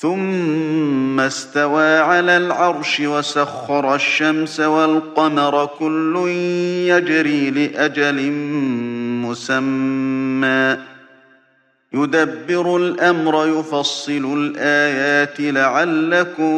ثم استوى على العرش وسخر الشمس والقمر كل يجري لأجل مسمى. يدبر الأمر يفصل الآيات لعلكم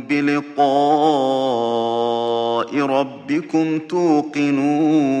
بلقاء ربكم توقنون.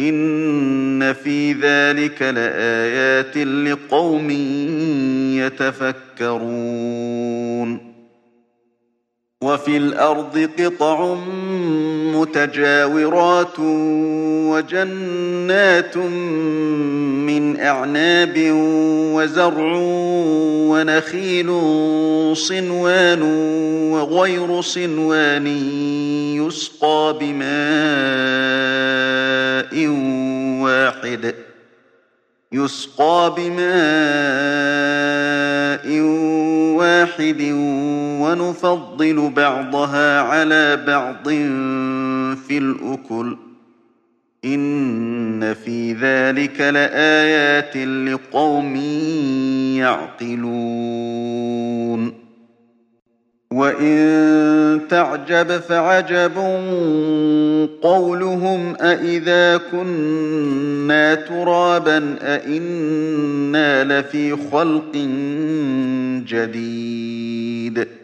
إن في ذلك لآيات لقوم يتفكرون وفي الأرض قطع متجاورات وجنات من أعناب وزرع ونخيل صنوان وغير صنوان يسقى بماء واحد يسقى بماء واحد ونفضل بعضها على بعض في الأكل. إن في ذلك لآيات لقوم يعقلون. وإن تعجب فعجب قولهم أإذا كنا ترابا أإنا لفي خلق جديد.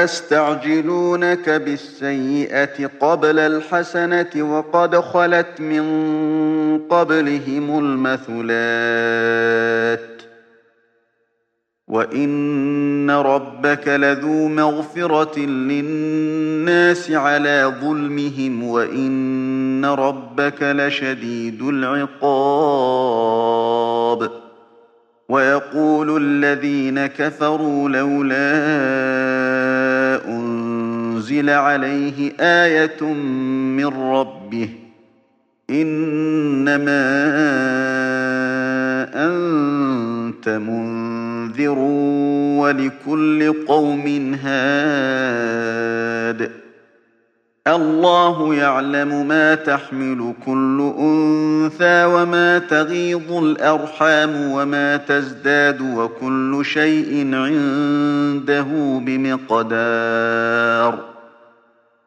ويستعجلونك بالسيئة قبل الحسنة وقد خلت من قبلهم المثلات. وإن ربك لذو مغفرة للناس على ظلمهم وإن ربك لشديد العقاب. ويقول الذين كفروا لولا أنزل عليه آية من ربه. إنما أنت منذر ولكل قوم هاد. الله يعلم ما تحمل كل أنثى وما تغيض الأرحام وما تزداد وكل شيء عنده بمقدار.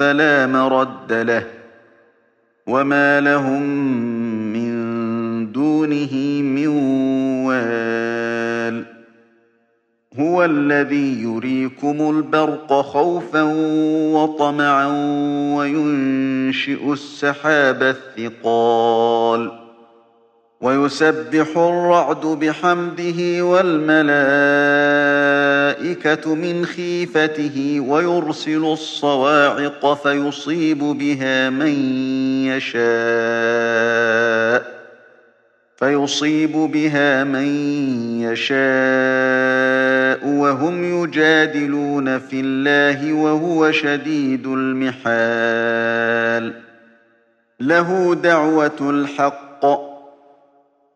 فلا مرد له وما لهم من دونه من وال هو الذي يريكم البرق خوفا وطمعا وينشئ السحاب الثقال ويسبح الرعد بحمده والملائكة من خيفته ويرسل الصواعق فيصيب بها من يشاء فيصيب بها من يشاء وهم يجادلون في الله وهو شديد المحال له دعوة الحق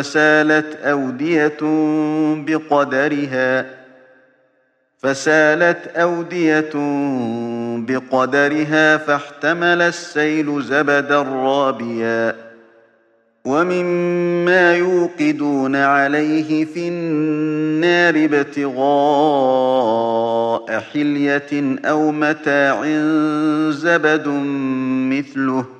فسالت أودية بقدرها. فسالت أودية بقدرها فاحتمل السيل زبدا رابيا. ومما يوقدون عليه في النار ابتغاء حلية أو متاع زبد مثله.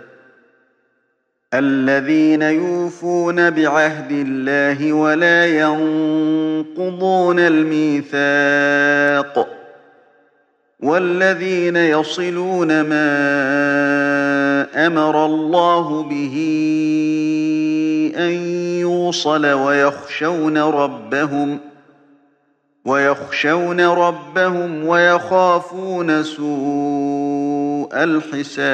الذين يوفون بعهد الله ولا ينقضون الميثاق والذين يصلون ما أمر الله به أن يوصل ويخشون ربهم ۖ ويخشون ربهم ويخافون سوء الحساب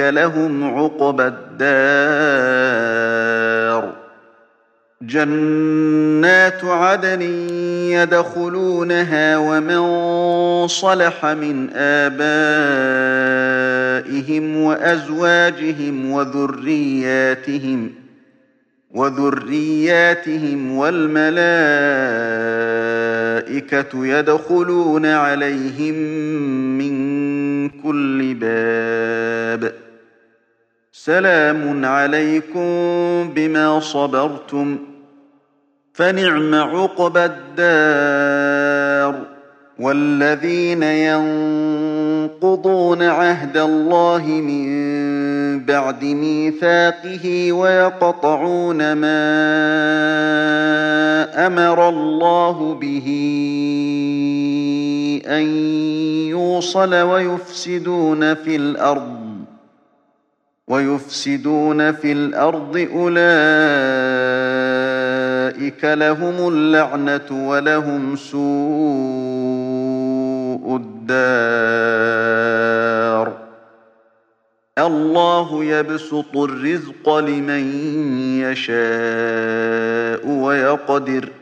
لهم عقبى الدار. جنات عدن يدخلونها ومن صلح من آبائهم وأزواجهم وذرياتهم وذرياتهم والملائكة يدخلون عليهم كل باب. سلام عليكم بما صبرتم. فنعم عقبى الدار. والذين ينقضون عهد الله من بعد ميثاقه ويقطعون ما أمر الله به. أن يوصل ويفسدون في الأرض ويفسدون في الأرض أولئك لهم اللعنة ولهم سوء الدار. الله يبسط الرزق لمن يشاء ويقدر ۖ.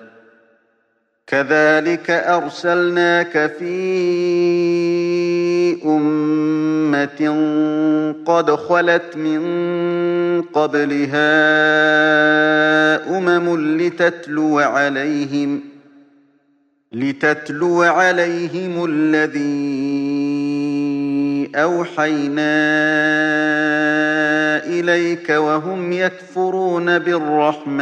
كذلك أرسلناك في أمة قد خلت من قبلها أمم لتتلو عليهم لتتلو عليهم الذي أوحينا إليك وهم يكفرون بالرحمن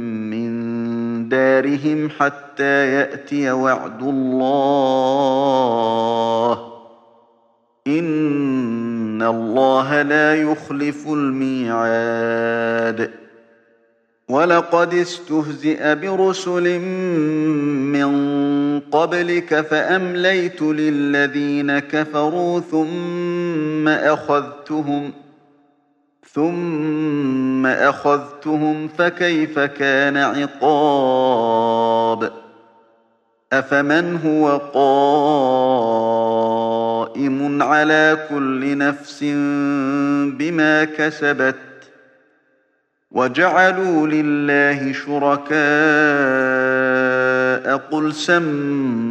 دارهم حتى يأتي وعد الله. إن الله لا يخلف الميعاد. ولقد استهزئ برسل من قبلك فأمليت للذين كفروا ثم أخذتهم ۖ ثم أخذتهم فكيف كان عقاب أفمن هو قائم على كل نفس بما كسبت وجعلوا لله شركاء قل سموهم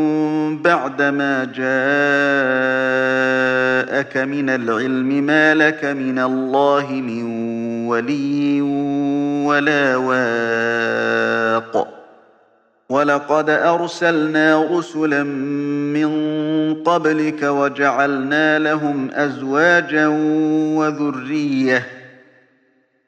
بعدما جاءك من العلم ما لك من الله من ولي ولا واق. ولقد أرسلنا رسلا من قبلك وجعلنا لهم أزواجا وذرية.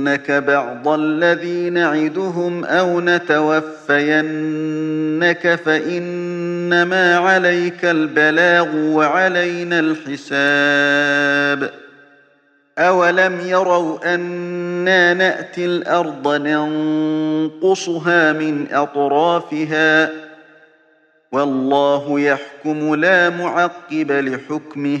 نرينك بعض الذي نعدهم أو نتوفينك فإنما عليك البلاغ وعلينا الحساب. أولم يروا أنا نأتي الأرض ننقصها من أطرافها؟ والله يحكم لا معقب لحكمه.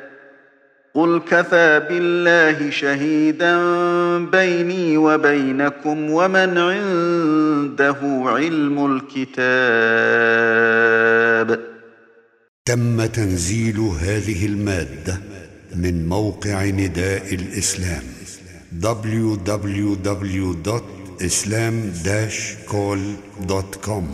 قل كفى بالله شهيدا بيني وبينكم ومن عنده علم الكتاب تم تنزيل هذه المادة من موقع نداء الإسلام www.islam-call.com